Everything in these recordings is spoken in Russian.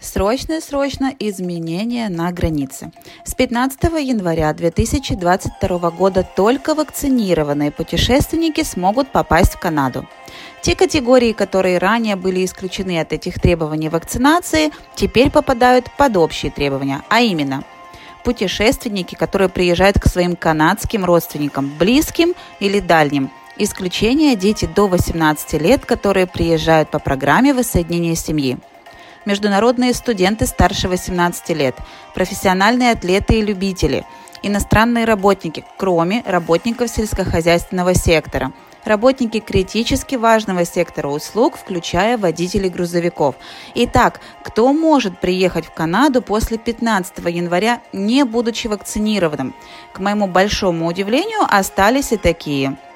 Срочно-срочно изменения на границе. С 15 января 2022 года только вакцинированные путешественники смогут попасть в Канаду. Те категории, которые ранее были исключены от этих требований вакцинации, теперь попадают под общие требования, а именно путешественники, которые приезжают к своим канадским родственникам, близким или дальним. Исключение дети до 18 лет, которые приезжают по программе воссоединения семьи международные студенты старше 18 лет, профессиональные атлеты и любители, иностранные работники, кроме работников сельскохозяйственного сектора, работники критически важного сектора услуг, включая водителей грузовиков. Итак, кто может приехать в Канаду после 15 января, не будучи вакцинированным? К моему большому удивлению, остались и такие –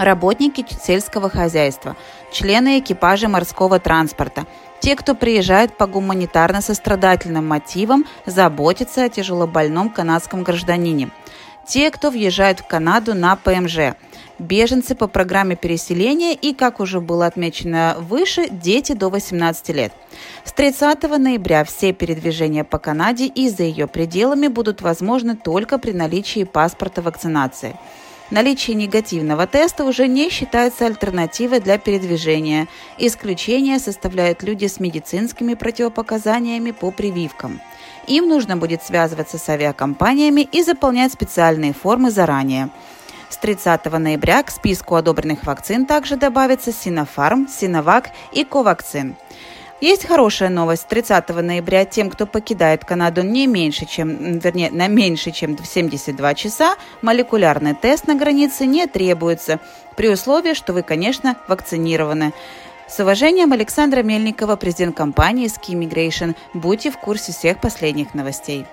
работники сельского хозяйства, члены экипажа морского транспорта, те, кто приезжает по гуманитарно-сострадательным мотивам, заботиться о тяжелобольном канадском гражданине. Те, кто въезжает в Канаду на ПМЖ. Беженцы по программе переселения и, как уже было отмечено выше, дети до 18 лет. С 30 ноября все передвижения по Канаде и за ее пределами будут возможны только при наличии паспорта вакцинации. Наличие негативного теста уже не считается альтернативой для передвижения. Исключение составляют люди с медицинскими противопоказаниями по прививкам. Им нужно будет связываться с авиакомпаниями и заполнять специальные формы заранее. С 30 ноября к списку одобренных вакцин также добавятся Синофарм, Синовак и Ковакцин. Есть хорошая новость. 30 ноября тем, кто покидает Канаду не меньше, чем, вернее, на меньше, чем 72 часа, молекулярный тест на границе не требуется, при условии, что вы, конечно, вакцинированы. С уважением, Александра Мельникова, президент компании Ski Immigration. Будьте в курсе всех последних новостей.